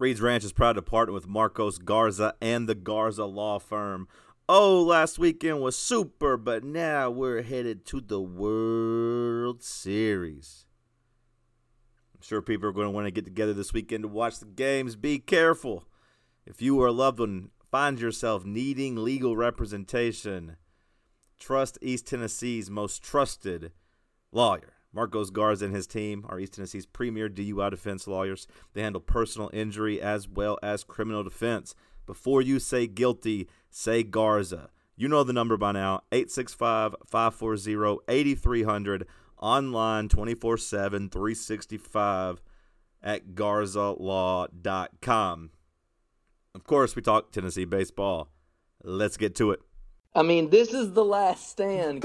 Reed's Ranch is proud to partner with Marcos Garza and the Garza Law Firm. Oh, last weekend was super, but now we're headed to the World Series. I'm sure people are going to want to get together this weekend to watch the games. Be careful. If you or a loved one finds yourself needing legal representation, trust East Tennessee's most trusted lawyer. Marcos Garza and his team are East Tennessee's premier DUI defense lawyers. They handle personal injury as well as criminal defense. Before you say guilty, say Garza. You know the number by now 865 540 8300. Online 24 7, 365 at garzalaw.com. Of course, we talk Tennessee baseball. Let's get to it. I mean, this is the last stand.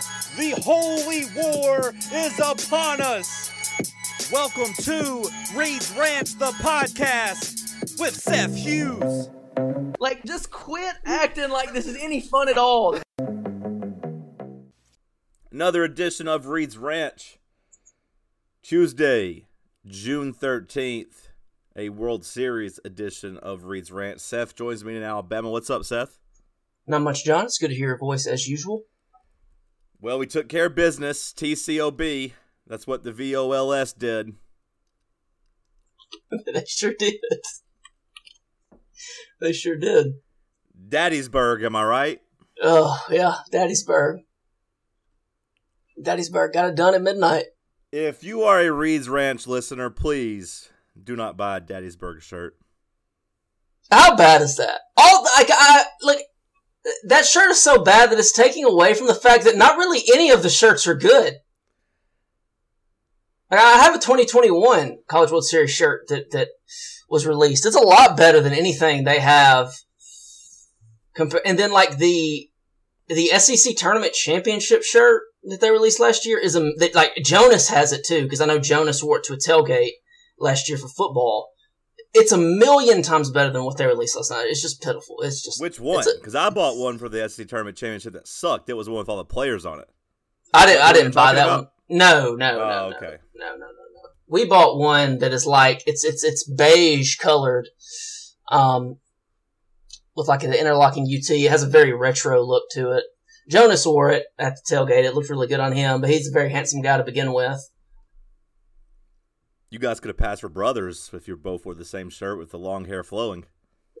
The holy war is upon us. Welcome to Reed's Ranch, the podcast with Seth Hughes. Like, just quit acting like this is any fun at all. Another edition of Reed's Ranch. Tuesday, June 13th, a World Series edition of Reed's Ranch. Seth joins me in Alabama. What's up, Seth? Not much, John. It's good to hear your voice as usual. Well, we took care of business. TCOB. That's what the VOLS did. they sure did. They sure did. Daddysburg, am I right? Oh, yeah. Daddysburg. Daddysburg got it done at midnight. If you are a Reed's Ranch listener, please do not buy a Daddysburg shirt. How bad is that? All like I look that shirt is so bad that it's taking away from the fact that not really any of the shirts are good. I have a 2021 College World Series shirt that that was released. It's a lot better than anything they have. And then like the the SEC tournament championship shirt that they released last year is a that, like Jonas has it too because I know Jonas wore it to a tailgate last year for football. It's a million times better than what they released last night. It's just pitiful. It's just Which one? Because I bought one for the SEC Tournament Championship that sucked. It was the one with all the players on it. I didn't. I didn't buy that about? one. No, no, Oh, no, no, okay. no, no, no, no. We bought one that is like it's it's it's beige colored, um, with like an interlocking UT. It has a very retro look to it. Jonas wore it at the tailgate. It looked really good on him, but he's a very handsome guy to begin with. You guys could have passed for brothers if you both wore the same shirt with the long hair flowing.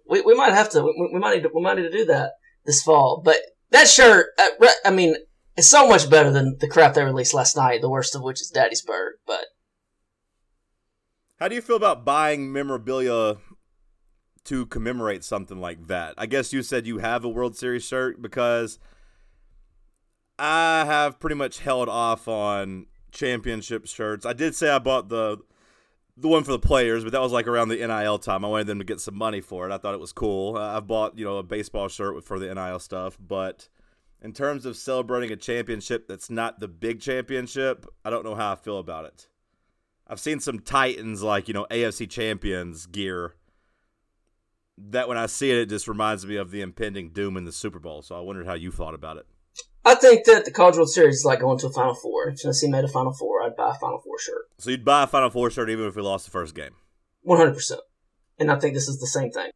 We we might have to. We, we might need to, we might need to do that this fall. But that shirt, uh, I mean, it's so much better than the crap they released last night. The worst of which is Daddysburg. But How do you feel about buying memorabilia to commemorate something like that? I guess you said you have a World Series shirt because I have pretty much held off on championship shirts. I did say I bought the the one for the players, but that was like around the NIL time. I wanted them to get some money for it. I thought it was cool. I've bought, you know, a baseball shirt for the NIL stuff, but in terms of celebrating a championship that's not the big championship, I don't know how I feel about it. I've seen some Titans like, you know, AFC champions gear that when I see it, it just reminds me of the impending doom in the Super Bowl. So I wondered how you thought about it. I think that the College World Series is like going to a Final Four. If Tennessee made a Final Four, I'd buy a Final Four shirt. So you'd buy a Final Four shirt even if we lost the first game. One hundred percent. And I think this is the same thing.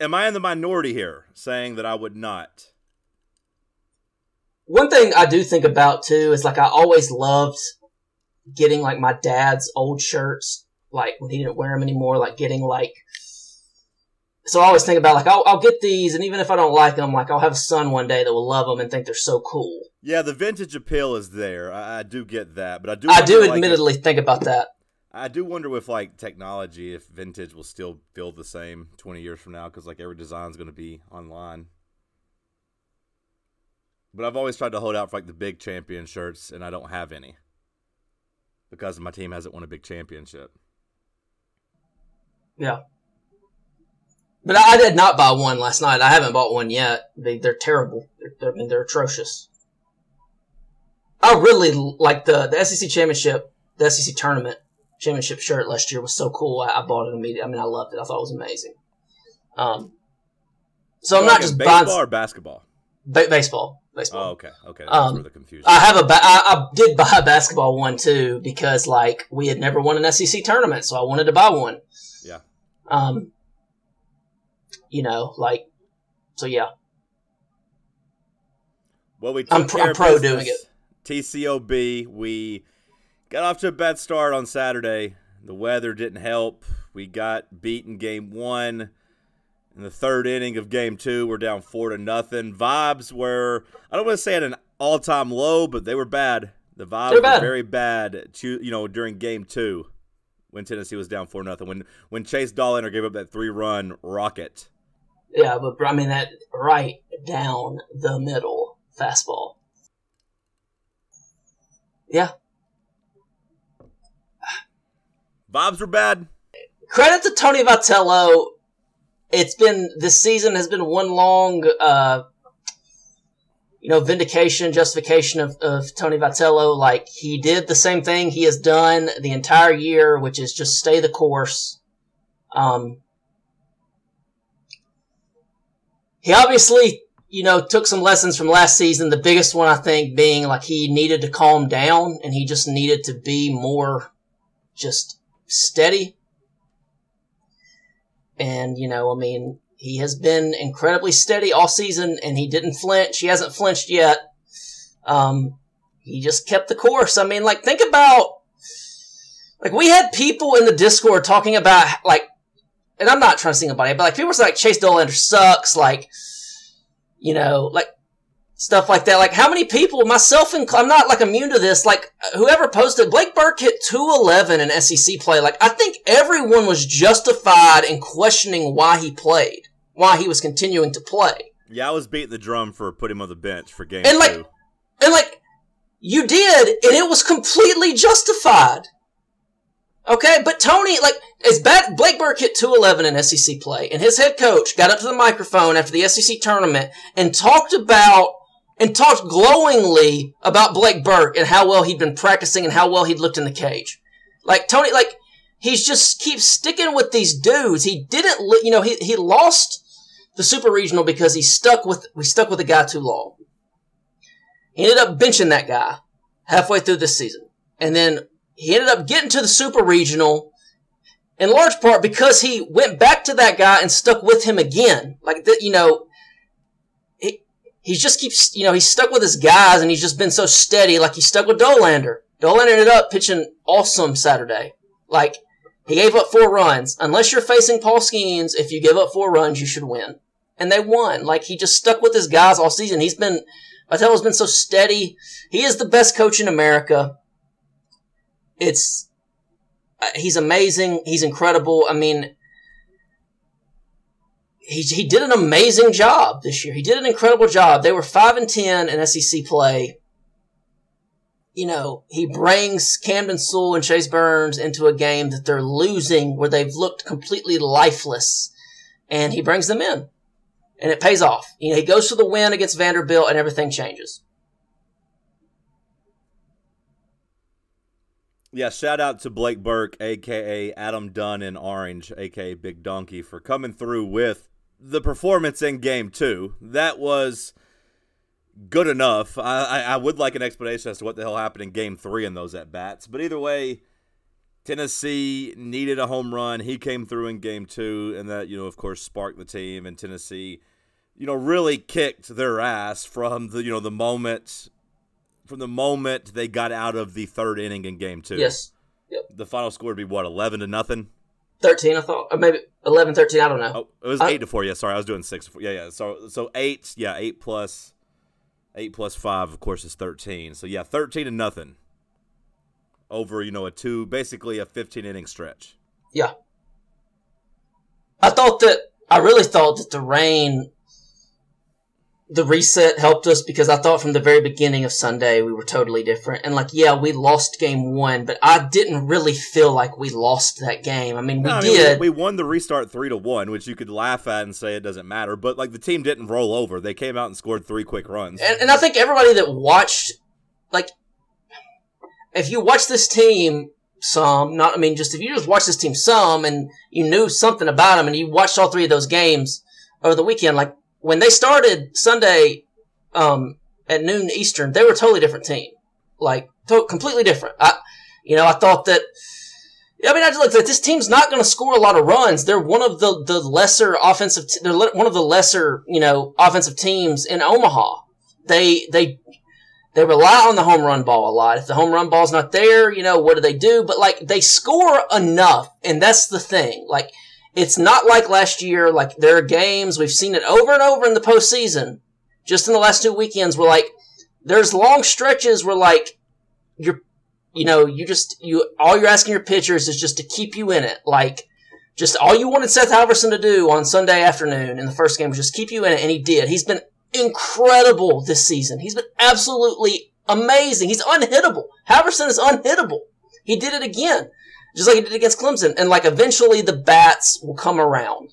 Am I in the minority here saying that I would not? One thing I do think about too is like I always loved getting like my dad's old shirts, like when he didn't wear them anymore, like getting like. So I always think about like I'll, I'll get these, and even if I don't like them, like I'll have a son one day that will love them and think they're so cool. Yeah, the vintage appeal is there. I, I do get that, but I do. I do like, admittedly think about that. I do wonder with like technology if vintage will still feel the same 20 years from now because like every design's going to be online. But I've always tried to hold out for like the big champion shirts, and I don't have any because my team hasn't won a big championship. Yeah. But I, I did not buy one last night. I haven't bought one yet. They, they're terrible. They're, they're, I mean, they're atrocious. I really like the, the SEC championship, the SEC tournament championship shirt last year was so cool. I, I bought it immediately. I mean, I loved it. I thought it was amazing. Um, so I'm not just baseball buying or basketball. ba- baseball. Baseball. Oh, okay, okay, that's Um, where the confusion. I have a ba- I, I did buy a basketball one too You know, like, so yeah. Well, we I'm care I'm pro doing TCOB. We got off to a bad start on Saturday. The weather didn't help. We got beaten game one. In the third inning of game two, we're down four to nothing. Vibes were I don't want to say at an all time low, but they were bad. The vibes were bad. very bad. To, you know, during game two, when Tennessee was down four nothing. When when Chase Dollander gave up that three run rocket. Yeah, but I mean that right down the middle fastball. Yeah. Vibes were bad. Credit to Tony Vitello. It's been this season has been one long uh you know, vindication, justification of, of Tony Vitello. Like he did the same thing he has done the entire year, which is just stay the course. Um he obviously, you know, took some lessons from last season. The biggest one, I think, being like he needed to calm down and he just needed to be more just steady. And, you know, I mean, he has been incredibly steady all season and he didn't flinch. He hasn't flinched yet. Um, he just kept the course. I mean, like, think about, like, we had people in the Discord talking about, like, and I'm not trying to sing about it, but like people were like Chase Dollander sucks, like you know, like stuff like that. Like how many people, myself and I'm not like immune to this. Like whoever posted Blake Burke hit 211 in SEC play. Like I think everyone was justified in questioning why he played, why he was continuing to play. Yeah, I was beating the drum for putting him on the bench for game And, like, two. And like, you did, and it was completely justified. Okay, but Tony, like, as bad, Blake Burke hit 211 in SEC play, and his head coach got up to the microphone after the SEC tournament and talked about, and talked glowingly about Blake Burke and how well he'd been practicing and how well he'd looked in the cage. Like, Tony, like, he's just keeps sticking with these dudes. He didn't, you know, he, he lost the super regional because he stuck with, we stuck with the guy too long. He ended up benching that guy halfway through this season. And then he ended up getting to the super regional in large part because he went back to that guy and stuck with him again. Like that, you know, he, he just keeps, you know, he's stuck with his guys and he's just been so steady. Like he stuck with Dollander. Dollander ended up pitching awesome Saturday. Like he gave up four runs. Unless you're facing Paul Skenes, if you give up four runs, you should win. And they won. Like he just stuck with his guys all season. He's been, Vitello's been so steady. He is the best coach in America. It's, uh, he's amazing. He's incredible. I mean, he, he did an amazing job this year. He did an incredible job. They were 5 and 10 in SEC play. You know, he brings Camden Sewell and Chase Burns into a game that they're losing where they've looked completely lifeless. And he brings them in. And it pays off. You know, he goes for the win against Vanderbilt and everything changes. Yeah, shout out to Blake Burke, aka Adam Dunn in Orange, aka Big Donkey, for coming through with the performance in Game Two. That was good enough. I, I, would like an explanation as to what the hell happened in Game Three in those at bats, but either way, Tennessee needed a home run. He came through in Game Two, and that you know, of course, sparked the team. And Tennessee, you know, really kicked their ass from the you know the moment from the moment they got out of the third inning in game two. Yes. The final score would be what, eleven to nothing? 13, I thought. Or maybe 11, 13, I don't know. Oh, it was I- eight to four. Yeah, sorry, I was doing six. To four. Yeah, yeah. So so eight. Yeah, eight plus eight plus five, of course, is thirteen. So yeah, thirteen to nothing. over you know a two, basically a 15 inning stretch. Yeah. I thought that I really thought that the rain the reset helped us because I thought from the very beginning of Sunday we were totally different. And like, yeah, we lost game one, but I didn't really feel like we lost that game. I mean, we I mean, did. we, won the restart three to one, which you could laugh at and say it doesn't matter. But like the team didn't roll over; they came out and scored three quick runs. and, and I think everybody that watched, like, if you watch this team some, not, I mean, just if you just watch this team some and you knew something about them and you watched all three of those games over the weekend, like, when they started Sunday, um, at noon Eastern, they were a totally different team. Like, to- completely different. I, you know, I thought that, I mean, I just looked at this team's not going to score a lot of runs. They're one of the, the lesser offensive, t- they're one of the lesser, you know, offensive teams in Omaha. They, they, they rely on the home run ball a lot. If the home run ball's not there, you know, what do they do? But like, they score enough. And that's the thing. Like, it's not like last year. Like, there are games, we've seen it over and over in the postseason, just in the last two weekends, we're like, there's long stretches where like, you're, you know, you just, you, all you're asking your pitchers is just to keep you in it. Like, just all you wanted Seth Halvorsen to do on Sunday afternoon in the first game was just keep you in it, and he did. He's been incredible this season. He's been absolutely amazing. He's unhittable. Halvorsen is unhittable. He did it again, just like he did against Clemson. And like eventually the bats will come around.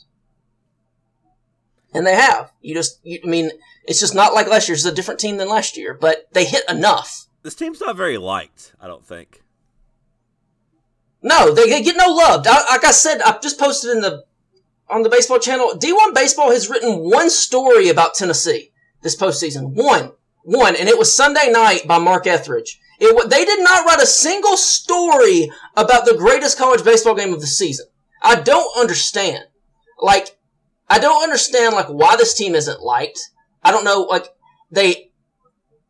And they have. You just, you, I mean, it's just not like last year. It's a different team than last year, but they hit enough. This team's not very liked. I don't think. No, they, they get no love. I, like I said, I just posted in the on the baseball channel. D1 Baseball has written one story about Tennessee this postseason. One, one, and it was Sunday night by Mark Etheridge. It they did not write a single story about the greatest college baseball game of the season. I don't understand. Like, I don't understand like why this team isn't liked. I don't know. Like they,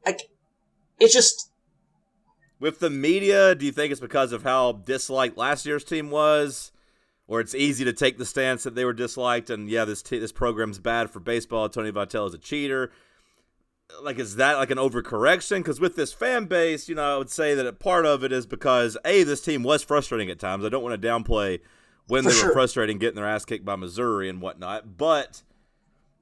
like, it's just With the media, do you think it's because of how disliked last year's team was? Or it's easy to take the stance that they were disliked and yeah, this t- this program's bad for baseball. Tony Vitello is a cheater. Like, is that like an overcorrection? Because with this fan base, you know, I would say that a part of it is because a this team was frustrating at times. I don't want to downplay when For they sure. were frustrating, getting their ass kicked by Missouri and whatnot, but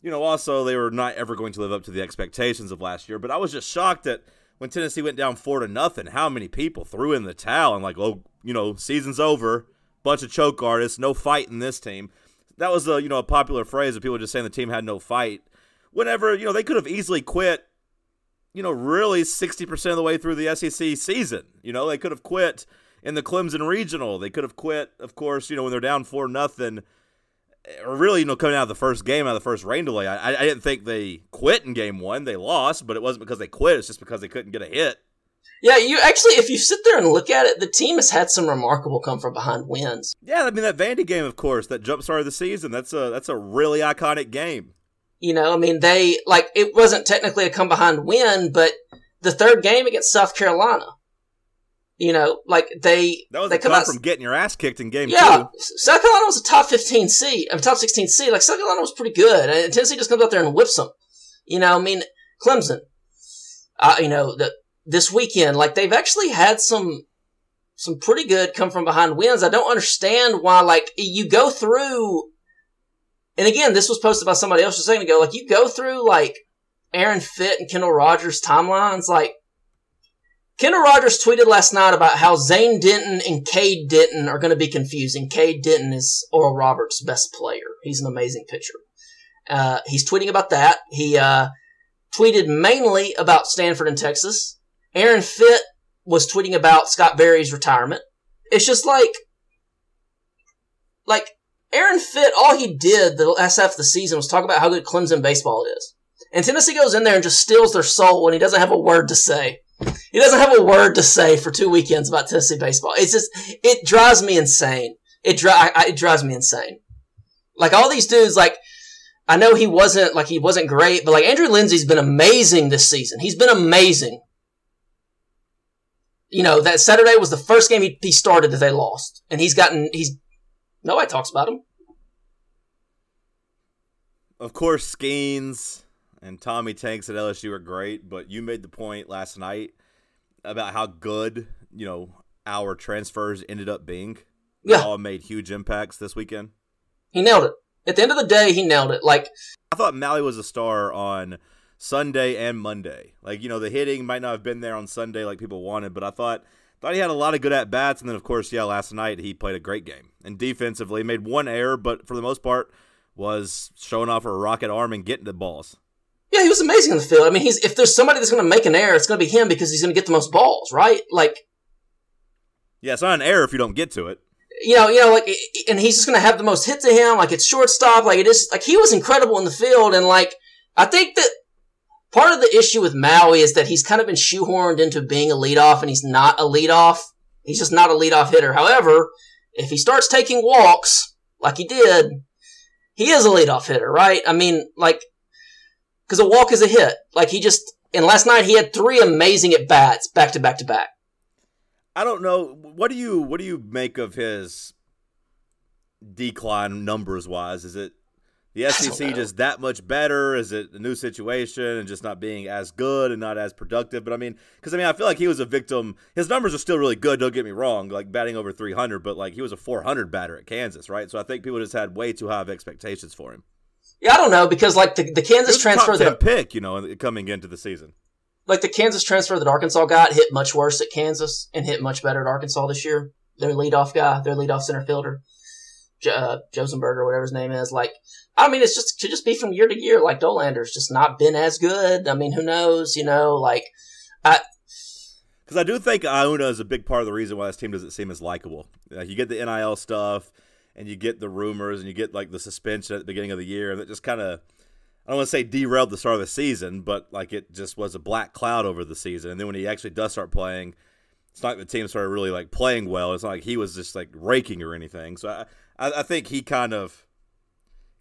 you know, also they were not ever going to live up to the expectations of last year. But I was just shocked that when Tennessee went down four to nothing, how many people threw in the towel and like, oh, you know, season's over, bunch of choke artists, no fight in this team. That was a you know a popular phrase of people just saying the team had no fight. Whenever you know they could have easily quit, you know, really sixty percent of the way through the SEC season. You know, they could have quit in the Clemson regional. They could have quit, of course, you know, when they're down four nothing or really, you know, coming out of the first game, out of the first rain delay, I, I didn't think they quit in game one. They lost, but it wasn't because they quit. It's just because they couldn't get a hit. Yeah, you actually, if you sit there and look at it, the team has had some remarkable come from behind wins. Yeah, I mean that Vandy game, of course, that jump started the season. That's a that's a really iconic game. You know, I mean, they, like, it wasn't technically a come behind win, but the third game against South Carolina, you know, like, they, That was they a come out, from getting your ass kicked in game yeah, two. South Carolina was a top 15 seed, I mean, top 16 seed. Like, South Carolina was pretty good. And Tennessee just comes out there and whips them. You know, I mean, Clemson, uh, you know, the, this weekend, like, they've actually had some, some pretty good come from behind wins. I don't understand why, like, you go through, and again, this was posted by somebody else just a second ago, like, you go through, like, Aaron Fitt and Kendall Rogers timelines, like, Kendall Rogers tweeted last night about how Zane Denton and Cade Denton are going to be confusing. Cade Denton is Oral Roberts' best player. He's an amazing pitcher. Uh, he's tweeting about that. He uh, tweeted mainly about Stanford and Texas. Aaron Fitt was tweeting about Scott Berry's retirement. It's just like, like Aaron Fitt. All he did the last half of the season was talk about how good Clemson baseball is, and Tennessee goes in there and just steals their soul, and he doesn't have a word to say. He doesn't have a word to say for two weekends about Tennessee baseball. It's just, it drives me insane. It, dri- I, it drives me insane. Like all these dudes, like, I know he wasn't, like, he wasn't great, but like Andrew Lindsey's been amazing this season. He's been amazing. You know, that Saturday was the first game he, he started that they lost. And he's gotten, he's, nobody talks about him. Of course, Skenes and Tommy Tanks at LSU are great, but you made the point last night about how good, you know, our transfers ended up being. They Yeah. all made huge impacts this weekend. He nailed it. At the end of the day, he nailed it. Like, I thought Maui was a star on Sunday and Monday. Like, you know, the hitting might not have been there on Sunday like people wanted, but I thought thought he had a lot of good at bats and then of course, yeah, last night he played a great game. And defensively made one error, but for the most part was showing off a rocket arm and getting the balls. yeah, he was amazing in the field. I mean, he's if there's somebody that's going to make an error, it's going to be him because he's going to get the most balls, right? Like, Yeah, it's not an error if you don't get to it. you know, you know, like, and he's just going to have the most hit to him. Like, it's shortstop. Like, it is like he was incredible in the field, and like, I think that part of the issue with Maui is that he's kind of been shoehorned into being a leadoff, and he's not a leadoff. He's just not a leadoff hitter. However, if he starts taking walks like he did, he is a leadoff hitter, right? I mean, like, because a walk is a hit. Like he just and last night he had three amazing at bats back to back to back. I don't know. What do you what do you make of his decline numbers wise? Is it the SEC just that much better? Is it a new situation and just not being as good and not as productive? But I mean, because I mean, I feel like he was a victim. His numbers are still really good. Don't get me wrong, like batting over 300, but like he was a 400 batter at Kansas, right? So I think people just had way too high of expectations for him. Yeah, I don't know because like the, the Kansas was a top transfer that pick, you know, coming into the season. like the Kansas transfer that Arkansas got hit much worse at Kansas and hit much better at Arkansas this year. Their leadoff guy, their leadoff center fielder, uh, Josenberg or whatever his name is. Like, I mean, it's just to just be from year to year. Like Dollander's just not been as good. I mean, who knows? You know, like I. Because I do think Ahuna is a big part of the reason why this team doesn't seem as likable. Like you get the NIL stuff, and you get the rumors, and you get like the suspension at the beginning of the year, and it just kind of. I don't want to say derailed the start of the season, but like it just was a black cloud over the season. And then when he actually does start playing, it's not like the team started really like playing well. It's not like he was just like raking or anything. So I, I, I think he kind of,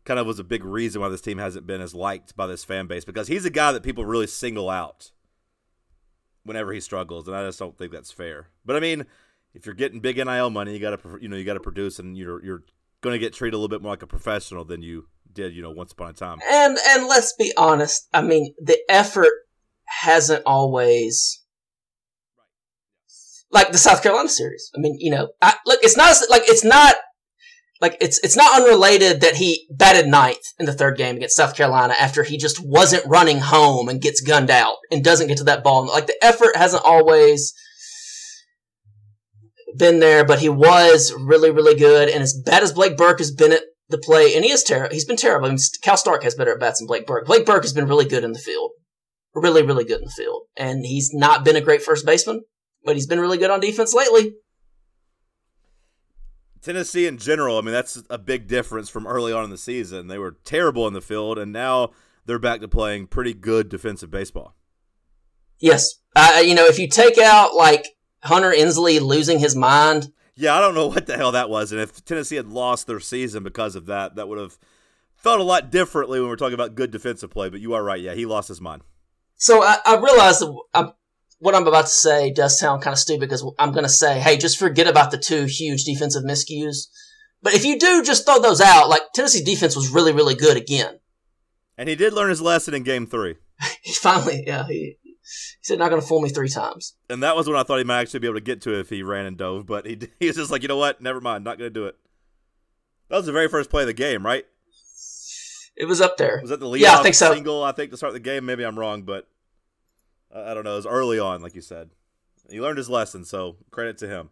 kind of was a big reason why this team hasn't been as liked by this fan base because he's a guy that people really single out whenever he struggles, and I just don't think that's fair. But I mean, if you're getting big NIL money, you got to you know you got to produce, and you're you're going to get treated a little bit more like a professional than you did you know once upon a time. and and let's be honest. I mean, the effort hasn't always like the South Carolina series. I mean, you know, I, look, it's not like it's not like it's it's not unrelated that he batted ninth in the third game against South Carolina after he just wasn't running home and gets gunned out and doesn't get to that ball. Like the effort hasn't always been there, but he was really really good. And as bad as Blake Burke has been at the play, and he is terrible. He's been terrible. I mean, Cal Stark has better at bats than Blake Burke. Blake Burke has been really good in the field, really really good in the field, and he's not been a great first baseman, but he's been really good on defense lately. Tennessee in general, I mean, that's a big difference from early on in the season. They were terrible in the field, and now they're back to playing pretty good defensive baseball. Yes. Uh, you know, if you take out like Hunter Ensley losing his mind, Yeah, I don't know what the hell that was, and if Tennessee had lost their season because of that, that would have felt a lot differently when we're talking about good defensive play. But you are right, yeah, he lost his mind. so I, I realize I'm, what I'm about to say does sound kind of stupid because I'm going to say, hey, just forget about the two huge defensive miscues. But if you do just throw those out, like Tennessee's defense was really, really good again. And he did learn his lesson in Game Three. He finally, yeah, he, he said, not going to fool me three times. And that was when I thought he might actually be able to get to it if he ran and dove, but he he was just like, you know what? Never mind, not going to do it. That was the very first play of the game, right? It was up there. Was that the lead Yeah, I think so. single? I think to start the game. Maybe I'm wrong, but I don't know. It was early on, like you said. He learned his lesson, so credit to him.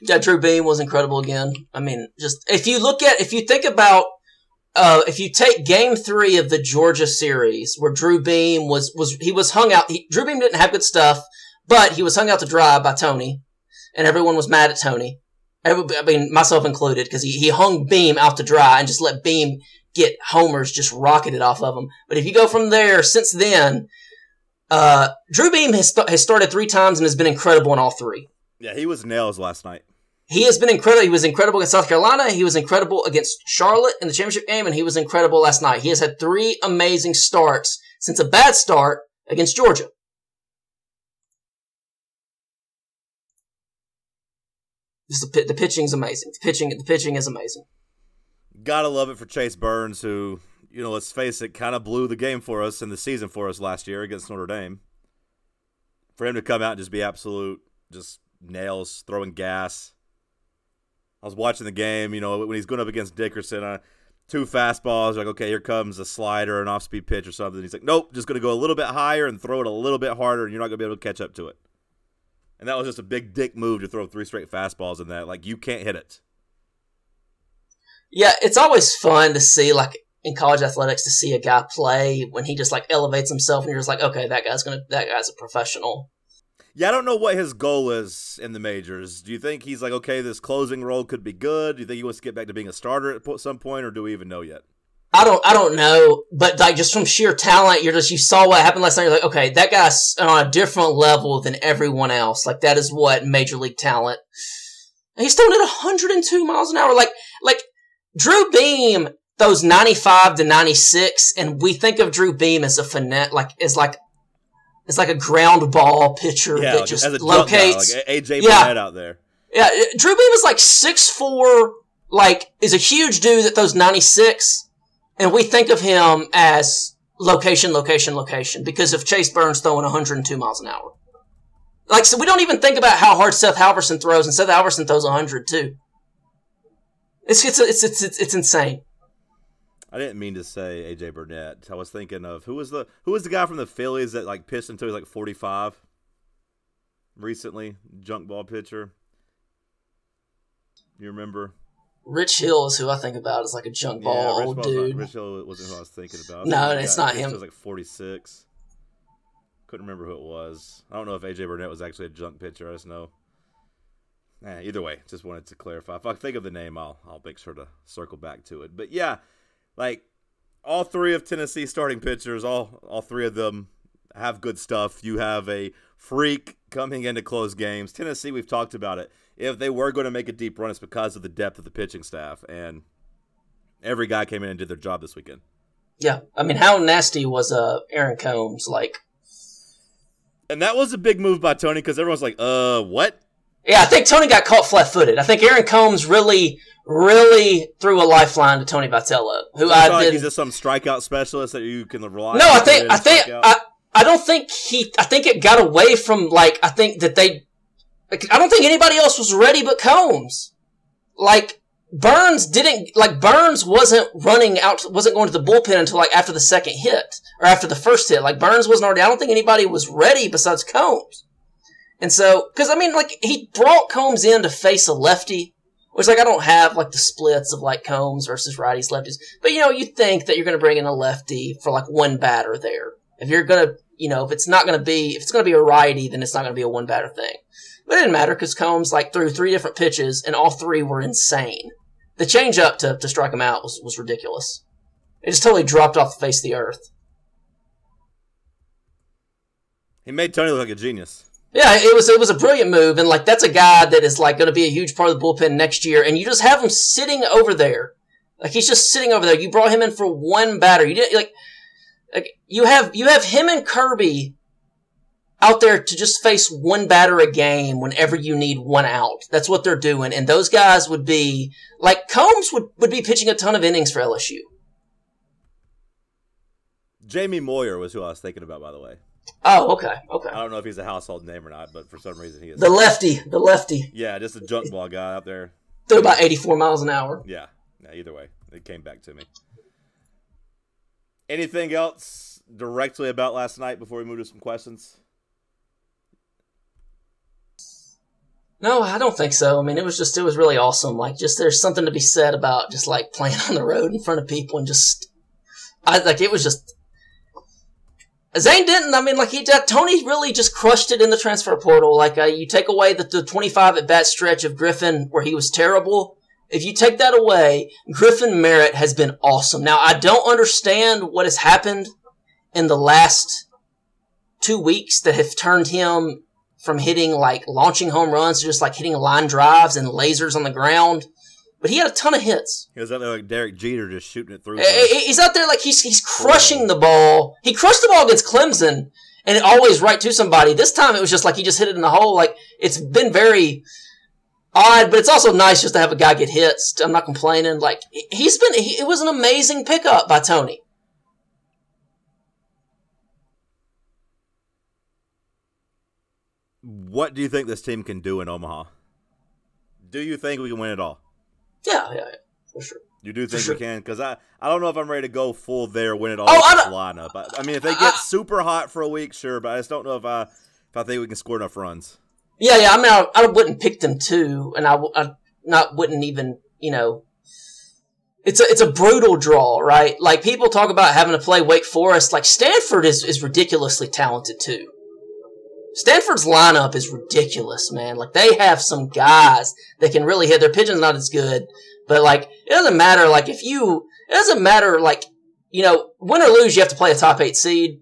Yeah, Drew Beam was incredible again. I mean, just if you look at, if you think about, uh, if you take Game Three of the Georgia series, where Drew Beam was was he was hung out. He, Drew Beam didn't have good stuff, but he was hung out to dry by Tony, and everyone was mad at Tony. I mean, myself included, because he, he hung Beam out to dry and just let Beam get homers just rocketed off of him. But if you go from there, since then, uh, Drew Beam has, st- has started three times and has been incredible in all three. Yeah, he was nails last night. He has been incredible. He was incredible against South Carolina. He was incredible against Charlotte in the championship game, and he was incredible last night. He has had three amazing starts since a bad start against Georgia. Just the, the pitching's amazing. The pitching, the pitching is amazing. Gotta love it for Chase Burns, who, you know, let's face it, kind of blew the game for us in the season for us last year against Notre Dame. For him to come out and just be absolute, just nails, throwing gas. I was watching the game, you know, when he's going up against Dickerson, uh, two fastballs, like, okay, here comes a slider, an off speed pitch or something. He's like, nope, just going to go a little bit higher and throw it a little bit harder, and you're not going to be able to catch up to it. And that was just a big dick move to throw three straight fastballs in that. Like, you can't hit it. Yeah, it's always fun to see, like, in college athletics, to see a guy play when he just, like, elevates himself and you're just like, okay, that guy's to, that guy's a professional. Yeah, I don't know what his goal is in the majors. Do you think he's like, okay, this closing role could be good? Do you think he wants to get back to being a starter at some point, or do we even know yet? I don't, I don't know, but like just from sheer talent, you're just you saw what happened last night. You're like, okay, that guy's on a different level than everyone else. Like that is what major league talent. And he's throwing at 102 miles an hour. Like, like Drew Beam throws 95 to 96, and we think of Drew Beam as a finesse, like as like it's like a ground ball pitcher Yeah, that just as a jump locates. guy, like AJ Yeah. Burnett out there. Yeah, Drew Beam is like six four, like is a huge dude that throws ninety six, and we think of him as location, location, location because of Chase Burns throwing one hundred and two miles an hour. Like so, we don't even think about how hard Seth Halvorsen throws, and Seth Halvorsen throws hundred too. It's it's it's it's it's, it's insane. I didn't mean to say AJ Burnett. I was thinking of who was the who was the guy from the Phillies that like pitched until he was like forty five recently, junk ball pitcher. You remember? Rich Hill is who I think about as like a junk ball Rich old dude. Not, Rich Hill wasn't who I was thinking about. No, Some it's guy not him. He was like forty six. Couldn't remember who it was. I don't know if AJ Burnett was actually a junk pitcher. I just know. Eh, either way, just wanted to clarify. If I think of the name, I'll I'll make sure to circle back to it. But yeah, like all three of Tennessee starting pitchers, all all three of them have good stuff. You have a freak coming into close games. Tennessee, we've talked about it. If they were going to make a deep run, it's because of the depth of the pitching staff, and every guy came in and did their job this weekend. Yeah, I mean, how nasty was uh Aaron Combs? Like, And that was a big move by Tony because everyone's like, "Uh, what?" Yeah, I think Tony got caught flat-footed. I think Aaron Combs really, really threw a lifeline to Tony Vitello, who It's I like did. he's just some strikeout specialist that you can rely. On. No, on I think, I think. I, I don't think he. I think it got away from like. I think that they. Like, I don't think anybody else was ready but Combs. Like Burns didn't. Like Burns wasn't running out. Wasn't going to the bullpen until like after the second hit or after the first hit. Like Burns wasn't already. I don't think anybody was ready besides Combs. And so, because I mean, like he brought Combs in to face a lefty, which like I don't have like the splits of like Combs versus righties lefties, but you know you think that you're going to bring in a lefty for like one batter there. If you're gonna, you know, if it's not going to be, if it's going to be a righty, then it's not going to be a one batter thing. But it didn't matter because Combs like threw three different pitches and all three were insane. The change up to to strike him out was was ridiculous. It just totally dropped off the face of the earth. he made Tony look like a genius. Yeah, it was it was a brilliant move, and like that's a guy that is like going to be a huge part of the bullpen next year, and you just have him sitting over there, like he's just sitting over there. You brought him in for one batter. You didn't like, like you have you have him and Kirby out there to just face one batter a game whenever you need one out. That's what they're doing, and those guys would be like Combs would would be pitching a ton of innings for LSU. Jamie Moyer was who I was thinking about, by the way. Oh, okay, okay. I don't know if he's a household name or not, but for some reason he is. The lefty, the lefty, yeah, just a junk ball guy out there. threw about eighty four miles an hour. Yeah, yeah. Either way, it came back to me. Anything else directly about last night before we move to some questions? No, I don't think so. I mean, it was just, it was really awesome. Like, just, there's something to be said about just like playing on the road in front of people and just, I like, it was just, Zane Denton, I mean, like, he, Tony really just crushed it in the transfer portal. Like, uh, you take away the, the 25 at bat stretch of Griffin where he was terrible. If you take that away, Griffin Merritt has been awesome. Now, I don't understand what has happened in the last two weeks that have turned him from hitting like launching home runs to just like hitting line drives and lasers on the ground. But he had a ton of hits. He was out there like Derek Jeter, just shooting it through. Eh, eh, He's out there like he's he's crushing the ball. He crushed the ball against Clemson, and it always right to somebody. This time it was just like he just hit it in the hole. Like it's been very odd, but it's also nice just to have a guy get hits. I'm not complaining. Like he's been. He, it was an amazing pickup by Tony. What do you think this team can do in Omaha? Do you think we can win it all? Yeah, yeah, yeah, for sure. You do think sure. we can? Because I, I don't know if I'm ready to go full there, when it all Oh, I lineup. I, I mean, if they get super hot for a week, sure, but I just don't know if I if I think we can score enough runs. Yeah, yeah. I mean, I, I wouldn't pick them too, and I, not wouldn't even you know. It's a it's a brutal draw, right? Like people talk about having to play Wake Forest. Like Stanford is is ridiculously talented too. Stanford's lineup is ridiculous, man. Like they have some guys that can really hit. Their pitching's not as good, but like it doesn't matter. Like if you, it doesn't matter. Like you know, win or lose, you have to play a top eight seed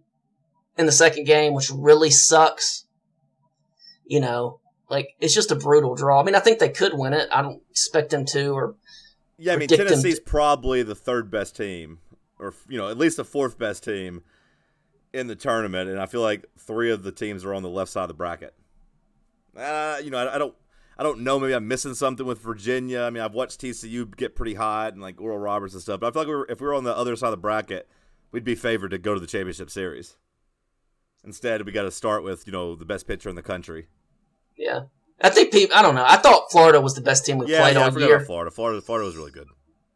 in the second game, which really sucks. You know, like it's just a brutal draw. I mean, I think they could win it. I don't expect them to, or Yeah, I mean Tennessee's probably the third best team, or you know at least the fourth best team in the tournament, and I feel like three of the teams are on the left side of the bracket. Uh, you know, I, I don't, I don't know. Maybe I'm missing something with Virginia. I mean, I've watched TCU get pretty hot and like Oral Roberts and stuff, but I feel like we were, if we were on the other side of the bracket, we'd be favored to go to the championship series. Instead, we got to start with you know the best pitcher in the country. yeah. I think people. I don't know. I thought Florida was the best team we Yeah, played yeah, all forgot year. Florida. Florida, Florida was really good.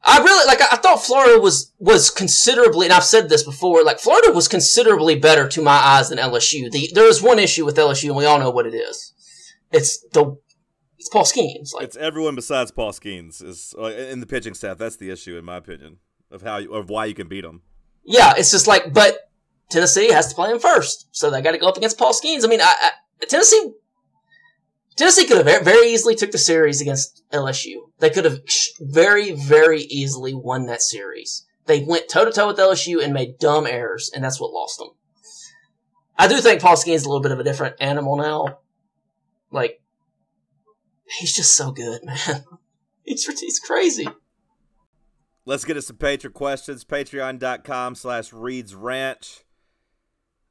I really like. I thought Florida was was considerably, and I've said this before. Like Florida was considerably better to my eyes than LSU. The, there is one issue with LSU, and we all know what it is. It's the it's Paul Skenes. Like It's everyone besides Paul Skenes is in the pitching staff. That's the issue, in my opinion, of how you, of why you can beat them. yeah, it's just like, but Tennessee has to play him first, so they got to go up against Paul Skenes. I mean, I, I, Tennessee Tennessee could have very, easily took the series against LSU. They could have very, very easily won that series. They went toe to toe with LSU and made dumb errors, and that's what lost them. I do think Paul Skeen's a little bit of a different animal now. Like, he's just so good, man. He's he's crazy. Let's get to some Patreon questions. Patreon.com slash Reed's Ranch.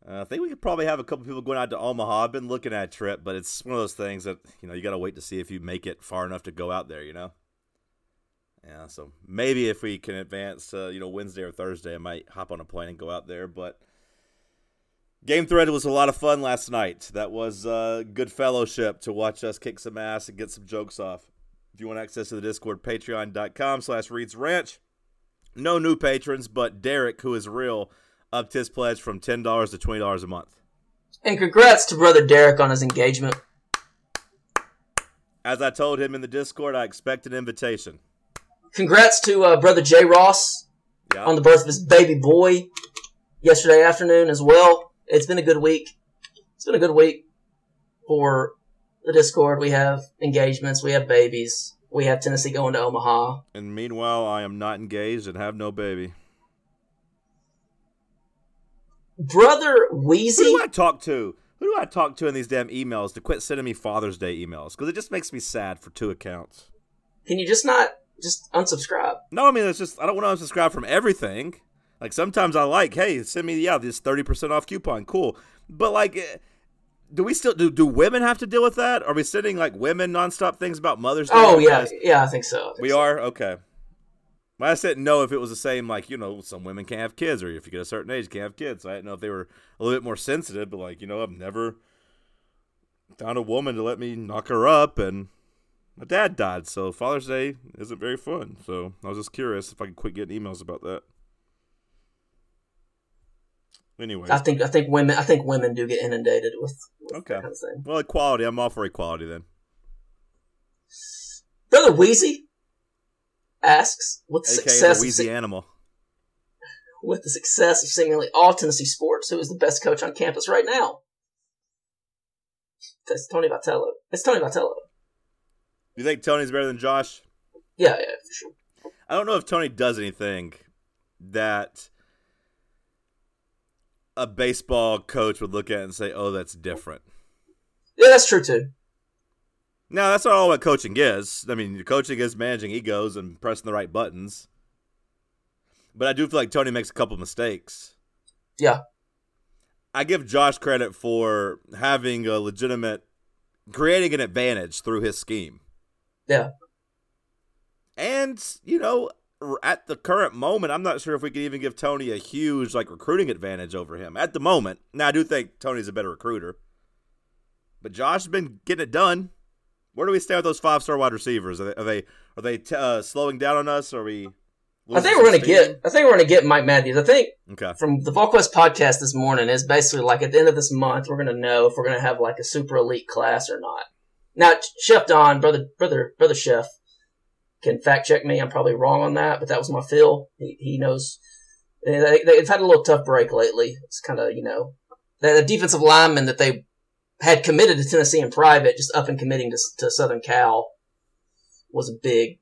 Uh, I think we could probably have a couple people going out to Omaha. I've been looking at a trip, but it's one of those things that you know you got to wait to see if you make it far enough to go out there. You know. Yeah, so maybe if we can advance to you know Wednesday or Thursday, I might hop on a plane and go out there. But Game Thread was a lot of fun last night. That was uh, good fellowship to watch us kick some ass and get some jokes off. If you want access to the Discord, patreon.com slash Reed's Ranch. No new patrons, but Derek, who is real, upped his pledge from $10 to $20 a month. And congrats to brother Derek on his engagement. As I told him in the Discord, I expect an invitation. Congrats to uh, brother Jay Ross Yeah. on the birth of his baby boy yesterday afternoon as well. It's been a good week. It's been a good week for the Discord. We have engagements, we have babies, we have Tennessee going to Omaha. and meanwhile, I am not engaged and have no baby. Brother Who Wheezy, do I talk to? Who do I talk to in these damn emails to quit sending me Father's Day emails? Because it just makes me sad for two accounts. can you just not just unsubscribe? No, I mean it's just I don't want to unsubscribe from everything. Like sometimes I like, hey, send me yeah this thirty percent off coupon, cool. But like, eh, do we still do? Do women have to deal with that? Are we sending like women nonstop things about Mother's Day? Oh yeah, yeah, I think so. I think we so. are okay. Well, I said no if it was the same. Like you know, some women can't have kids, or if you get a certain age, you can't have kids. I didn't know if they were a little bit more sensitive. But like you know, I've never found a woman to let me knock her up, and my dad died, so Father's Day isn't very fun. So I was just curious if I could quit getting emails about that. Anyway, I think I think women I think women do get inundated with, with Okay. that kind of well, equality. I'm all for equality then. Brother Wheezy asks, with the AKA the success animal. with the success of seemingly all Tennessee sports, who is the best coach on campus right now? That's Tony Vitello. It's Tony Vitello. You think Tony's better than Josh? Yeah, yeah, for sure. I don't know if Tony does anything that a baseball coach would look at and say, "Oh, that's different." Yeah, that's true too. Now, that's not all what coaching is. I mean, coaching is managing egos and pressing the right buttons. But I do feel like Tony makes a couple mistakes. Yeah, I give Josh credit for having a legitimate, creating an advantage through his scheme. yeah, And, you know, at the current moment, I'm not sure if we could even give Tony a huge like recruiting advantage over him at the moment. Now, I do think Tony's a better recruiter. But Josh has been getting it done. Where do we stand with those five star wide receivers? Are they are they, are they t- uh, slowing down on us? Or are we? I think we're gonna get. I think we're gonna get Mike Matthews. I think? Okay. from the VolQuest podcast this morning is basically like at the end of this month we're gonna know if we're gonna have like a super elite class or not. Now, Chef Don, brother, brother, brother Chef, can fact check me. I'm probably wrong on that, but that was my feel. He, he knows. They, they've had a little tough break lately. It's kind of you know the defensive lineman that they had committed to Tennessee in private, just up and committing to, to Southern Cal, was a big.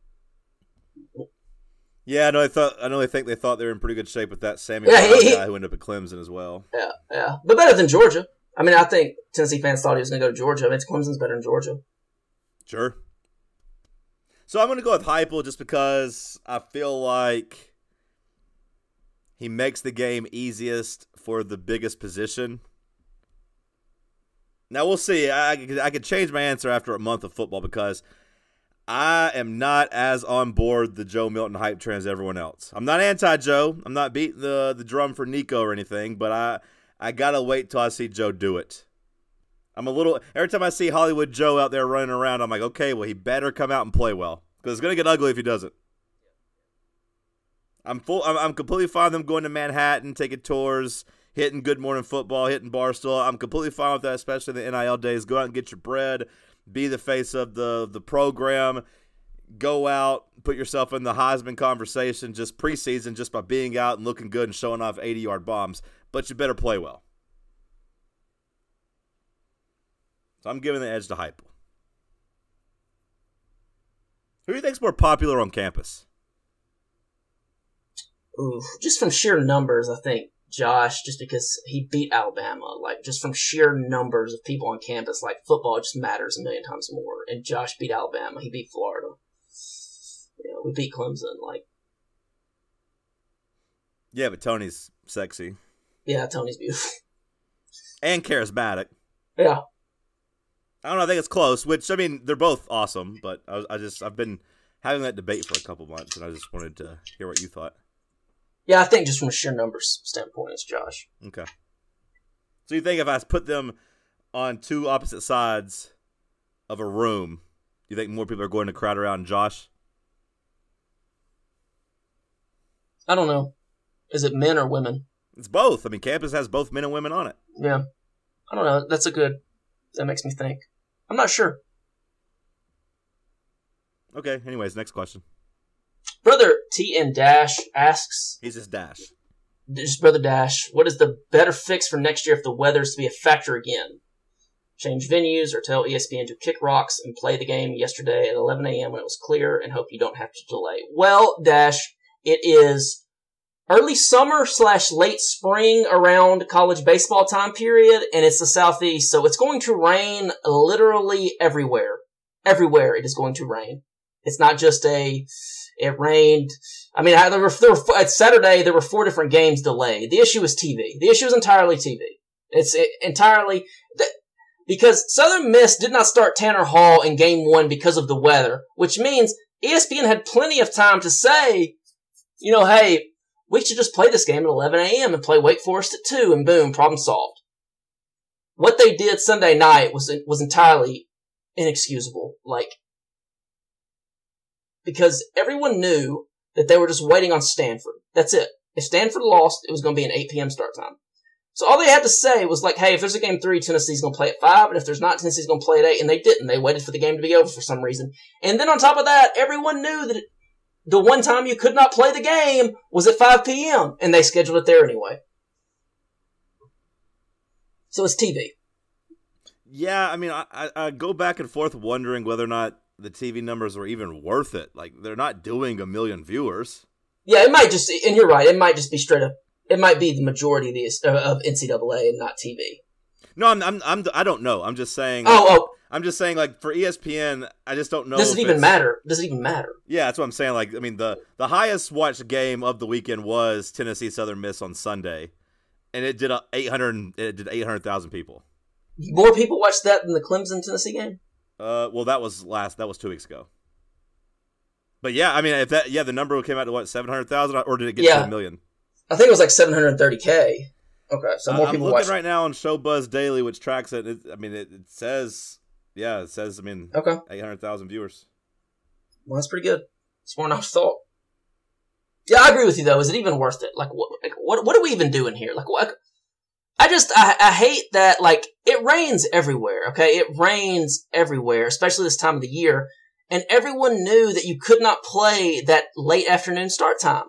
Yeah, I know. They thought. I know. They think they thought they were in pretty good shape with that Sammy Yeah, he- guy who ended up at Clemson as well. Yeah, yeah, but better than Georgia. I mean, I think Tennessee fans thought he was going to go to Georgia. I mean, Clemson's better than Georgia. Sure. So I'm going to go with Heupel just because I feel like he makes the game easiest for the biggest position. Now we'll see. I, I could- change my answer after a month of football because I am not as on board the Joe Milton hype train as everyone else. I'm not anti Joe. I'm not beating the the drum for Nico or anything, but I I gotta wait till I see Joe do it. I'm a little every time I see Hollywood Joe out there running around, I'm like, okay, well he better come out and play well because it's gonna get ugly if he doesn't. I'm full. I'm, I'm completely fine with them going to Manhattan, taking tours, hitting Good Morning Football, hitting Barstool. I'm completely fine with that, especially the NIL days. Go out and get your bread, be the face of the the program. Go out, put yourself in the Heisman conversation just preseason, just by being out and looking good and showing off 80 yard bombs. But you better play well. So I'm giving the edge to Heupel. Who do you think's more popular on campus? Ooh, just from sheer numbers, I think Josh, just because he beat Alabama, like just from sheer numbers of people on campus, like football just matters a million times more. And Josh beat Alabama, he beat Florida. Know, we beat Clemson. Like, Yeah, but Tony's sexy yeah, Tony's beautiful. and charismatic. yeah, I don't know. I think it's close. Which I mean, they're both awesome, but I, I just I've been having that debate for a couple months, and I just wanted to hear what you thought. Yeah, I think just from a sheer numbers standpoint, it's Josh. Okay. So you think if I put them on two opposite sides of a room, you think more people are going to crowd around Josh? I don't know. Is it men or women? It's both. I mean, campus has both men and women on it. Yeah, I don't know. That's a good. That makes me think. I'm not sure. Okay. Anyways, next question. Brother T and Dash asks, He's just Dash. just Brother Dash, what is the better fix for next year if the weather is to be a factor again? Change venues or tell ESPN to kick rocks and play the game yesterday at 11 a.m. when it was clear and hope you don't have to delay. Well, Dash, it is early summer slash late spring around college baseball time period and it's the southeast, so it's going to rain literally everywhere. Everywhere it is going to rain. It's not just a, it rained. I mean, there were, there were, at Saturday, there were four different games delayed. The issue is TV. The issue is entirely TV. It's it, entirely, that, because Southern Miss did not start Tanner Hall in game one because of the weather, which means ESPN had plenty of time to say, you know, hey, we should just play this game at 11 a.m. and play Wake Forest at 2 and boom, problem solved. What they did Sunday night was, was entirely inexcusable. Like, because everyone knew that they were just waiting on Stanford. That's it. If Stanford lost, it was going to be an 8 p.m. start time. So all they had to say was like, hey, if there's a game three, Tennessee's going to play at five, and if there's not, Tennessee's going to play at eight, and they didn't. They waited for the game to be over for some reason. And then on top of that, everyone knew that the one time you could not play the game was at 5 p.m., and they scheduled it there anyway. So it's TV. Yeah, I mean, I, I, go back and forth wondering whether or not the TV numbers were even worth it. Like, they're not doing a million viewers. Yeah, it might just, and you're right, it might just be straight up, it might be the majority of, the, uh, of NCAA and not TV. No, I'm, I'm, I'm I don't know. I'm just saying. Oh, oh, I'm just saying, like for ESPN, I just don't know. does it if even matter? Does it even matter? Yeah, that's what I'm saying. Like, I mean, the the highest watched game of the weekend was Tennessee Southern Miss on Sunday, and it did a 800. It did 800,000 people. More people watched that than the Clemson Tennessee game? Uh, well, that was last. That was two weeks ago. But yeah, I mean, if that yeah, the number came out to what 700,000, or did it get Yeah. to a million? I think it was like 730K. Okay, so more I'm people looking watch. right now on Showbuzz Daily, which tracks it. it I mean, it, it says, yeah, it says. I mean, Okay, eight hundred thousand viewers. well that's pretty good. It's more than I thought. Yeah, I agree with you though. Is it even worth it? Like, what? Like, what? What are we even doing here? Like, what? I just, I, I hate that. Like, it rains everywhere. Okay, it rains everywhere, especially this time of the year, and everyone knew that you could not play that late afternoon start time.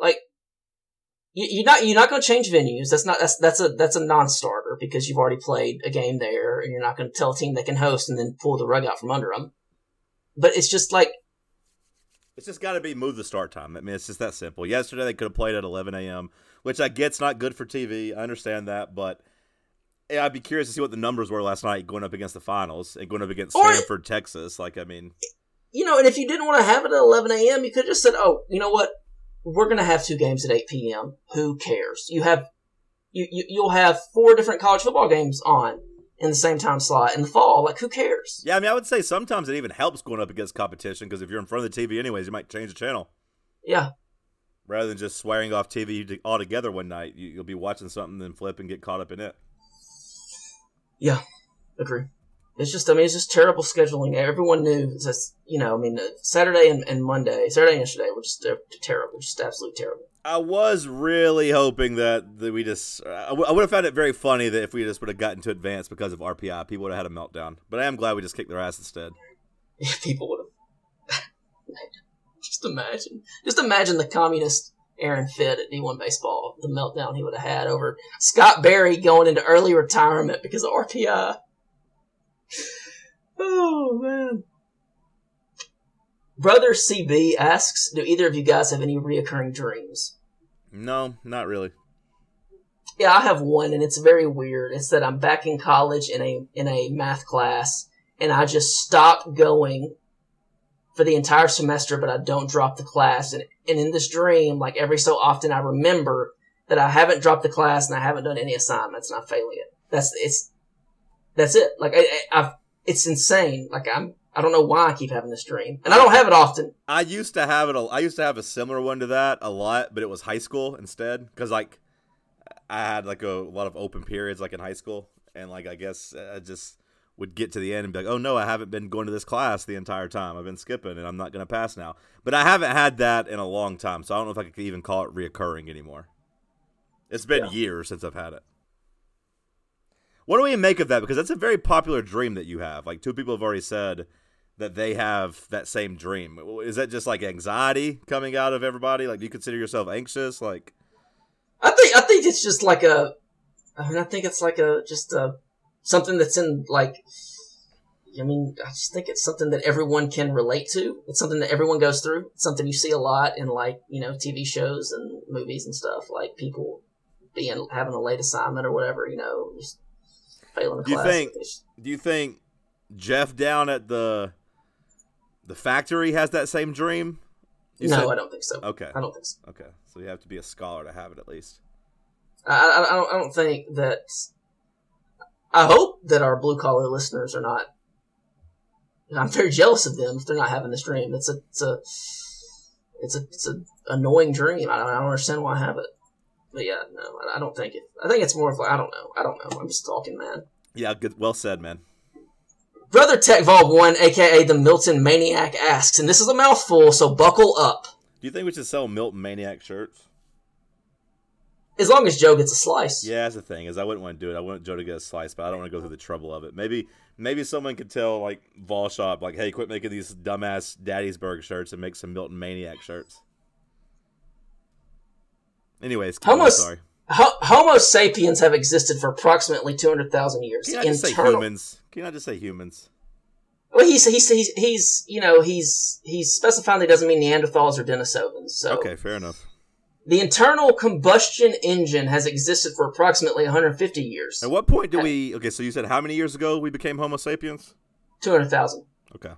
Like, you, you're not, you're not going to change venues. That's not, that's that's a that's a non-starter because you've already played a game there, and you're not going to tell a team they can host and then pull the rug out from under them. But it's just like It's just got to be move the start time. I mean, it's just that simple. Yesterday they could have played at 11 a.m., which I get's not good for TV. I understand that, but yeah, I'd be curious to see what the numbers were last night going up against the finals and going up against Or- Stanford, Texas. Like, I mean, you know, and if you didn't want to have it at 11 a.m., you could have just said, "Oh, you know what? We're going to have two games at 8 p.m. Who cares? You have you, you you'll have four different college football games on in the same time slot in the fall. Like, who cares? yeah, I mean, I would say sometimes it even helps going up against competition because if you're in front of the TV anyways, you might change the channel Yeah, rather than just swearing off TV altogether one night. You, you'll be watching something, then flip and get caught up in it. yeah, agree. It's just, I mean, it's just terrible scheduling. Everyone knew, just, you know, I mean, Saturday and, and Monday, Saturday and yesterday were just terrible, just absolutely terrible. I was really hoping that, that we just. I would have found it very funny that if we just would have gotten to advance because of RPI, people would have had a meltdown. But I am glad we just kicked their ass instead. Yeah, people would have. Just imagine. Just imagine the communist Aaron Fitt at D1 Baseball, the meltdown he would have had over Scott Berry going into early retirement because of RPI. Oh, man. Brother CB asks Do either of you guys have any reoccurring dreams? No, not really. Yeah, I have one, and it's very weird. It's that I'm back in college in a in a math class, and I just stop going for the entire semester, but I don't drop the class. And and in this dream, like every so often, I remember that I haven't dropped the class and I haven't done any assignments, and I'm failing it. That's it's that's it. Like I, I it's insane. Like I'm I don't know why I keep having this dream, and I don't have it often. I used to have it. A, I used to have a similar one to that a lot, but it was high school instead because like I had like a, lot of open periods like in high school, and like I guess I just would get to the end and be like, oh no, I haven't been going to this class the entire time. I've been skipping, and I'm not going to pass now. But I haven't had that in a long time, so I don't know if I could even call it reoccurring anymore. It's been Yeah. years since I've had it. What do we make of that? Because that's a very popular dream that you have. Like two people have already said that they have that same dream. Is that just like anxiety coming out of everybody? Like, do you consider yourself anxious? Like, I think I think it's just like a. I mean, I think it's like a just a something that's in like. I mean, I just think it's something that everyone can relate to. It's something that everyone goes through. It's something you see a lot in like you know TV shows and movies and stuff. Like people being having a late assignment or whatever. You know, just failing a Do you class. think- do you think Jeff down at the the factory has that same dream? You no, said- I don't think so. Okay, I don't think so. okay. So you have to be a scholar to have it at least. I, I, I don't. I don't think that. I hope that our blue collar listeners are not. I'm very jealous of them if they're not having this dream. It's a. It's a. It's a. It's a annoying dream. I don't, I don't understand why I have it. But yeah, no, I- I don't think it. I think it's more of like I don't know. I don't know. I'm just talking, man. Yeah, good. Well said, man. Brother Tech Vol One, aka the Milton Maniac, asks, and this is a mouthful, so buckle up. Do you think we should sell Milton Maniac shirts? As long as Joe gets a slice. Yeah, that's the thing is I wouldn't want to do it. I want Joe to get a slice, but I don't want to go through the trouble of it. Maybe maybe someone could tell like Vol Shop like, hey, quit making these dumbass Daddy'sburg shirts and make some Milton Maniac shirts. Anyways, going, much- sorry. Ho- Homo sapiens have existed for approximately 200,000 years. Can you not just say humans? Can I just say humans? Well, he's, he's he's he's you know he's he's specifying that he doesn't mean Neanderthals or Denisovans. So Okay, fair enough. The internal combustion engine has existed for approximately 150 years. At what point do we? Okay, so you said how many years ago we became Homo sapiens? 200,000. Okay.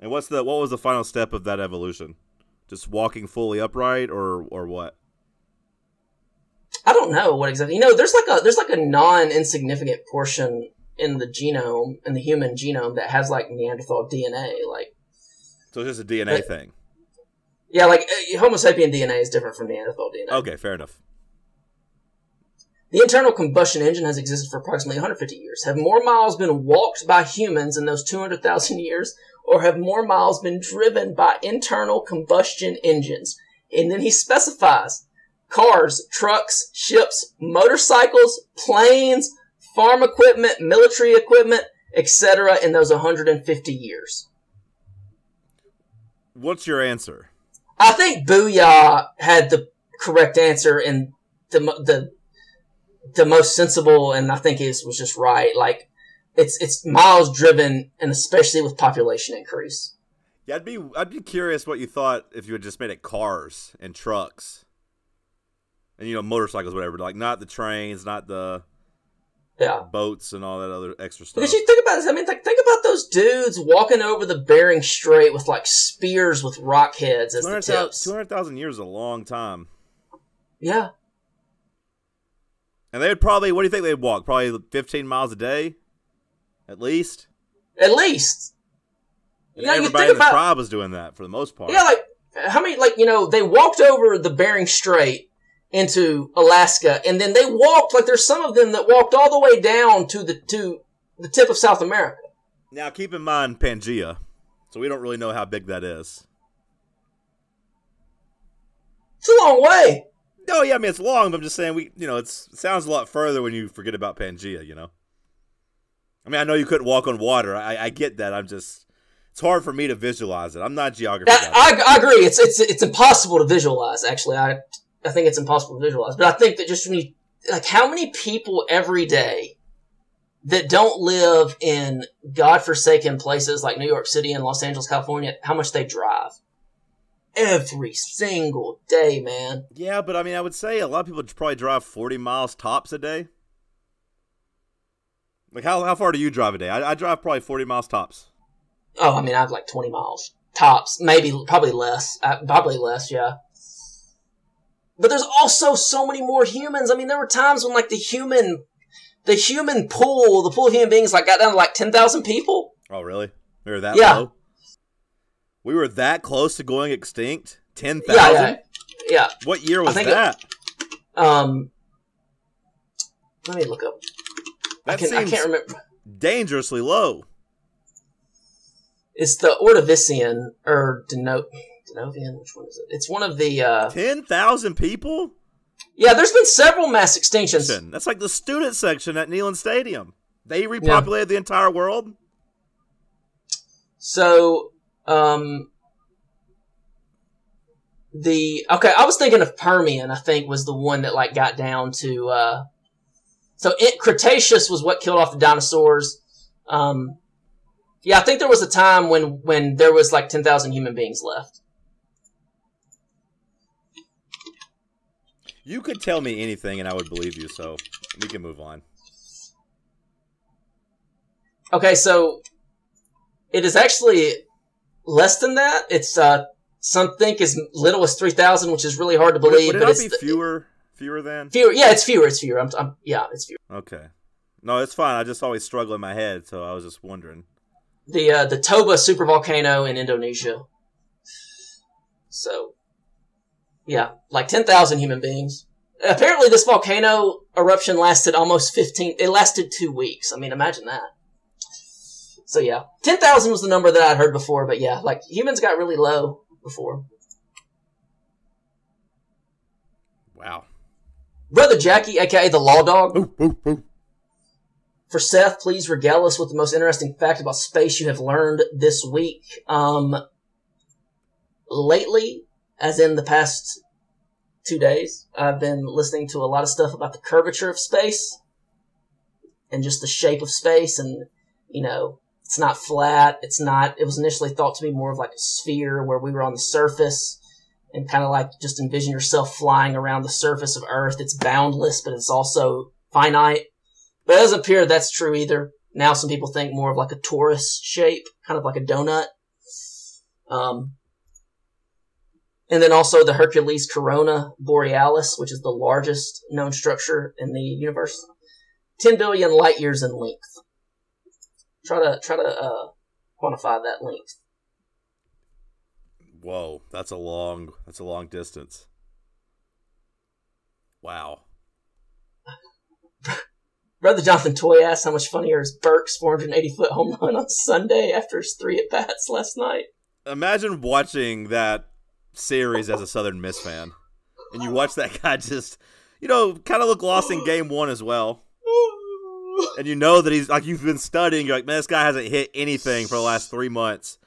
And what's the what was the final step of that evolution? Just walking fully upright, or or what? I don't know what exactly. You know, there's like a there's like a non insignificant portion in the genome in the human genome that has like Neanderthal DNA. Like So it's just a DNA But- thing. Yeah, like uh, Homo sapien DNA is different from Neanderthal DNA. Okay, fair enough. The internal combustion engine has existed for approximately 150 years. Have more miles been walked by humans in those 200,000 years, or have more miles been driven by internal combustion engines? And then he specifies cars, trucks, ships, motorcycles, planes, farm equipment, military equipment, etc. in those 150 years. What's your answer? I think Booyah had the correct answer and the the the most sensible, and I think is was just right. Like it's it's miles driven, and especially with population increase. Yeah, I'd be I'd be curious what you thought if you had just made it cars and trucks, and you know motorcycles, whatever. Like not the trains, not the Yeah. boats, and all that other extra stuff. Because you think about this, I mean, like, think about those dudes walking over the Bering Strait with like spears with rock heads as the 200,000 tips. 200,000 years is a long time. Yeah, And they would probably, what do you think they'd walk? Probably 15 miles a day? At least? at least. And Yeah, you everybody think in the about- tribe was doing that for the most part. Yeah, like how many? Like you know, they walked over the Bering Strait into Alaska, and then they walked like there's some of them that walked all the way down to the to the tip of South America. Now, keep in mind Pangea, so we don't really know how big that is. It's a long way. No, yeah, I mean it's long, but I'm just saying we, you know, it's, it sounds a lot further when you forget about Pangea. You know, I mean, I know you couldn't walk on water. I, I get that. I'm just, it's hard for me to visualize it. I'm not geography. Guy. I, I agree. It's it's it's impossible to visualize. Actually, I I think it's impossible to visualize. But I think that just when you like, how many people every day that don't live in godforsaken places like New York City and Los Angeles, California, how much they drive every single day, man. yeah, but I mean, I would say a lot of people probably drive 40 miles tops a day. Like how how far do you drive a day? I, I drive probably 40 miles tops. Oh, I mean, I have like twenty miles tops, maybe probably less, uh, probably less, yeah. But there's also so many more humans. I mean, there were times when like the human, the human pool, the pool of human beings, like got down to like ten thousand people. Oh, really? We were that Yeah. low? We were that close to going extinct? 10,000? Yeah, yeah, yeah. What year was think it- that? Um, let me look up. I, That can, I seems can't remember. dangerously low. It's the Ordovician or Deno- Denovian. Which one is it? It's one of the. uh 10,000 people? Yeah, there's been several mass extinctions. That's like the student section at Neyland Stadium. They repopulated the entire world? So, um, the okay, I was thinking of Permian. I think was the one that like got down to. Uh, so it, Cretaceous was what killed off the dinosaurs. Um, yeah, I think there was a time when when there was like ten thousand human beings left. You could tell me anything and I would believe you, so we can move on. Okay, so it is actually less than that. It's uh, some think as little as three thousand, which is really hard to Would, believe. would it but it's be fewer fewer than? fewer. Yeah, it's fewer. It's fewer. I'm, I'm yeah, it's fewer. Okay. No, it's fine. I just always struggle in my head, so I was just wondering. the uh, the Toba supervolcano in Indonesia. So, yeah, like ten thousand human beings. Apparently, this volcano eruption lasted almost fifteen. It lasted two weeks. I mean, imagine that. So yeah, ten thousand was the number that I'd heard before, but yeah, like humans got really low before. Wow. Brother Jackie, aka the Law Dog, Ooh, ooh, ooh. for Seth, please regale us with the most interesting fact about space you have learned this week. Um, lately, as in the past two days, I've been listening to a lot of stuff about the curvature of space and just the shape of space. And, you know, it's not flat. It's not, it was initially thought to be more of like a sphere where we were on the surface and kind of like just envision yourself flying around the surface of Earth. It's boundless, but it's also finite. But it doesn't appear that's true either. Now some people think more of like a torus shape, kind of like a donut. Um, and then also the Hercules Corona Borealis, which is the largest known structure in the universe. 10 billion light years in length. Try to, try to, uh, quantify that length. Whoa, that's a long that's a long distance. Wow. Brother Jonathan Toy asked how much funnier is Burke's 480 foot home run on Sunday after his three at bats last night. Imagine watching that series as a Southern Miss fan, and you watch that guy just, you know, kind of look lost in game one as well. And you know that he's like you've been studying. You're like, man, this guy hasn't hit anything for the last three months,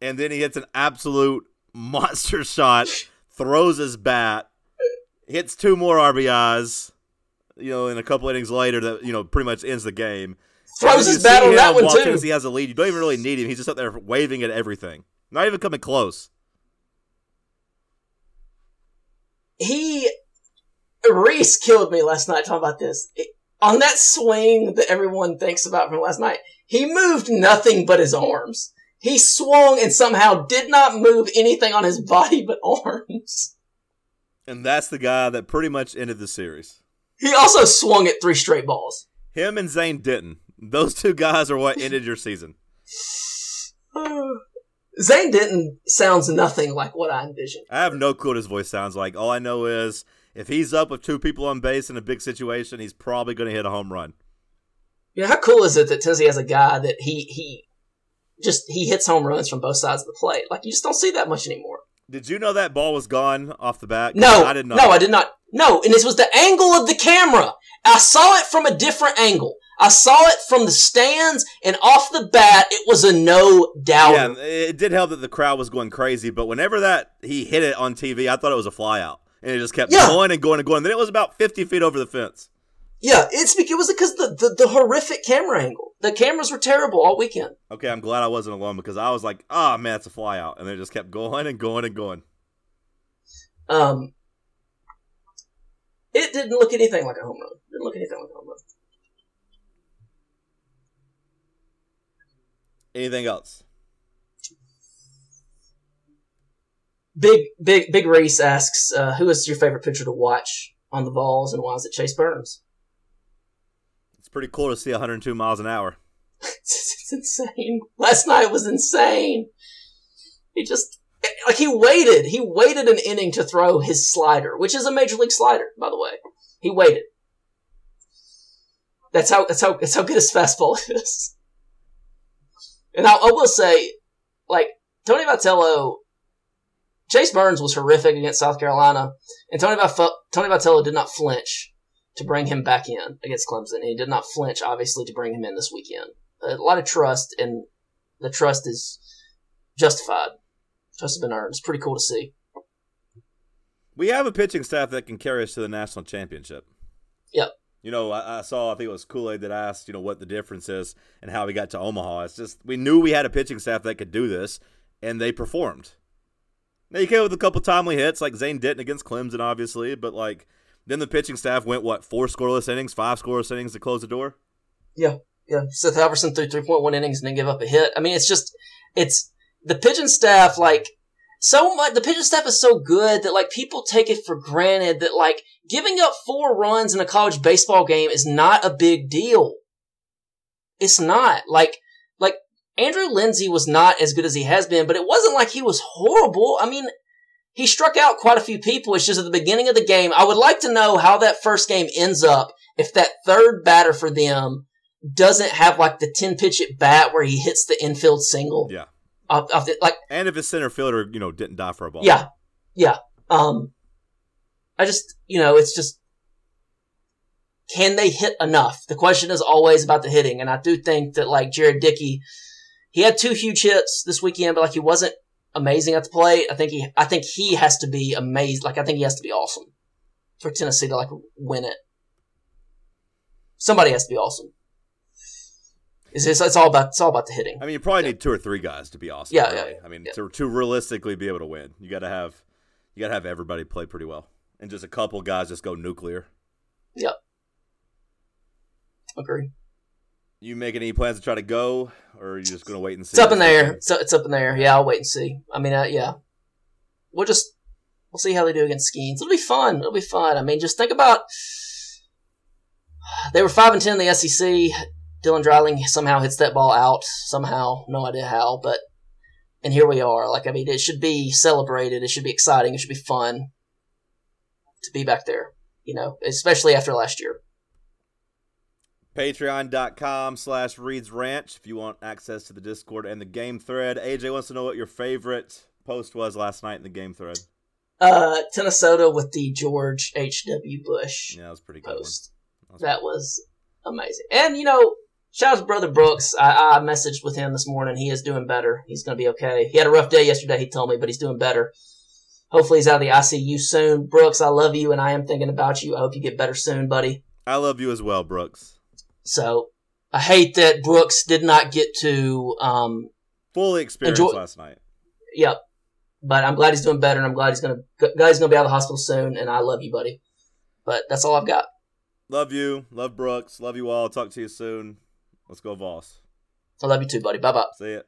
and then he hits an absolute monster shot, throws his bat, hits two more RBIs. You know, in a couple innings later, that you know pretty much ends the game. Throws his bat on that one too. Tennessee has a lead. You don't even really need him. He's just up there waving at everything, not even coming close. He Reese killed me last night talking about this. It- on that swing that everyone thinks about from last night, he moved nothing but his arms. He swung and somehow did not move anything on his body but arms. And that's the guy that pretty much ended the series. He also swung at three straight balls. Him and Zane Denton. Those two guys are what ended your season. Zane Denton sounds nothing like what I envisioned. I have no clue what his voice sounds like. All I know is if he's up with two people on base in a big situation, he's probably going to hit a home run. You know, how cool is it that Tennessee has a guy that he he just he hits home runs from both sides of the plate? Like you just don't see that much anymore. Did you know that ball was gone off the bat? No, I did not. no, I did not. No, and this was the angle of the camera. I saw it from a different angle. I saw it from the stands and off the bat. It was a no doubt. Yeah, it did help that the crowd was going crazy, but whenever that he hit it on TV, I thought it was a flyout. And it just kept Yeah. going and going and going. Then it was about 50 feet over the fence. Yeah, it's because it was because the, the the horrific camera angle. The cameras were terrible all weekend. Okay, I'm glad I wasn't alone because I was like, ah, man, it's a flyout. And they just kept going and going and going. Um, it didn't look anything like a home run. Didn't look anything like a home run. Anything else? Big Big Big Reese asks, uh, "Who is your favorite pitcher to watch on the balls, and why is it Chase Burns?" It's pretty cool to see 102 miles an hour. it's insane. Last night was insane. He just like he waited. He waited an inning to throw his slider, which is a major league slider, by the way. He waited. That's how that's how that's how good his fastball is. And I, I will say, like Tony Vitello, Chase Burns was horrific against South Carolina, and Tony Vitello, Tony Vitello did not flinch to bring him back in against Clemson. He did not flinch, obviously, to bring him in this weekend. A lot of trust, and the trust is justified. Trust has been earned. It's pretty cool to see. We have a pitching staff that can carry us to the national championship. Yep. You know, I, I saw, I think it was Kool Aid that asked, you know, what the difference is and how we got to Omaha. It's just, we knew we had a pitching staff that could do this, and they performed. Now, you came with a couple timely hits, like Zane Denton against Clemson, obviously, but, like, then the pitching staff went, what, four scoreless innings, five scoreless innings to close the door? Yeah, yeah. Seth Halvorsen threw 3.1 innings and didn't give up a hit. I mean, it's just, it's, the pitching staff, like, so much, the pitching staff is so good that, like, people take it for granted that, like, giving up four runs in a college baseball game is not a big deal. It's not. Like, like, Andrew Lindsey was not as good as he has been, but it wasn't like he was horrible. I mean, he struck out quite a few people. It's just at the beginning of the game. I would like to know how that first game ends up if that third batter for them doesn't have like the 10 pitch at bat where he hits the infield single. Yeah. Off, off the, like, And if his center fielder, you know, didn't die for a ball. yeah, yeah. Um, I just, you know, it's just, can they hit enough? The question is always about the hitting, and I do think that like Jared Dickey, he had two huge hits this weekend, but like he wasn't amazing at the plate. I think he, I think he has to be amazed. Like I think he has to be awesome for Tennessee to like win it. Somebody has to be awesome. It's, it's, it's all about it's all about the hitting. I mean, you probably need two or three guys to be awesome. Yeah, really. yeah, I mean, yeah. to to realistically be able to win, you got to have you got to have everybody play pretty well, and just a couple guys just go nuclear. Yep. Agree. You making any plans to try to go, or are you just gonna wait and see? It's up in there. It's, it's up in there. Yeah, I'll wait and see. I mean, uh, yeah, we'll just we'll see how they do against Skenes. It'll be fun. It'll be fun. I mean, just think about they were five and ten in the SEC. Dylan Dreiling somehow hits that ball out. Somehow, no idea how, but and here we are. Like, I mean, it should be celebrated. It should be exciting. It should be fun to be back there. You know, especially after last year. Patreon.com slash Reed's Ranch if you want access to the Discord and the game thread. AJ wants to know what your favorite post was last night in the game thread. Uh, Minnesota with the George H. W. Bush Yeah, that was pretty good post. That That was amazing. And you know, shout out to brother Brooks. I, I messaged with him this morning. He is doing better. He's going to be okay. He had a rough day yesterday. He told me, but he's doing better. Hopefully, he's out of the ICU soon. Brooks, I love you, and I am thinking about you. I hope you get better soon, buddy. I love you as well, Brooks. So I hate that Brooks did not get to. Um, Fully experience Enjoy- last night. yep. But I'm glad he's doing better, and I'm glad he's gonna glad he's gonna be out of the hospital soon. And I love you, buddy. But that's all I've got. Love you. Love Brooks. Love you all. Talk to you soon. Let's go, Vols. I love you too, buddy. Bye bye. See ya.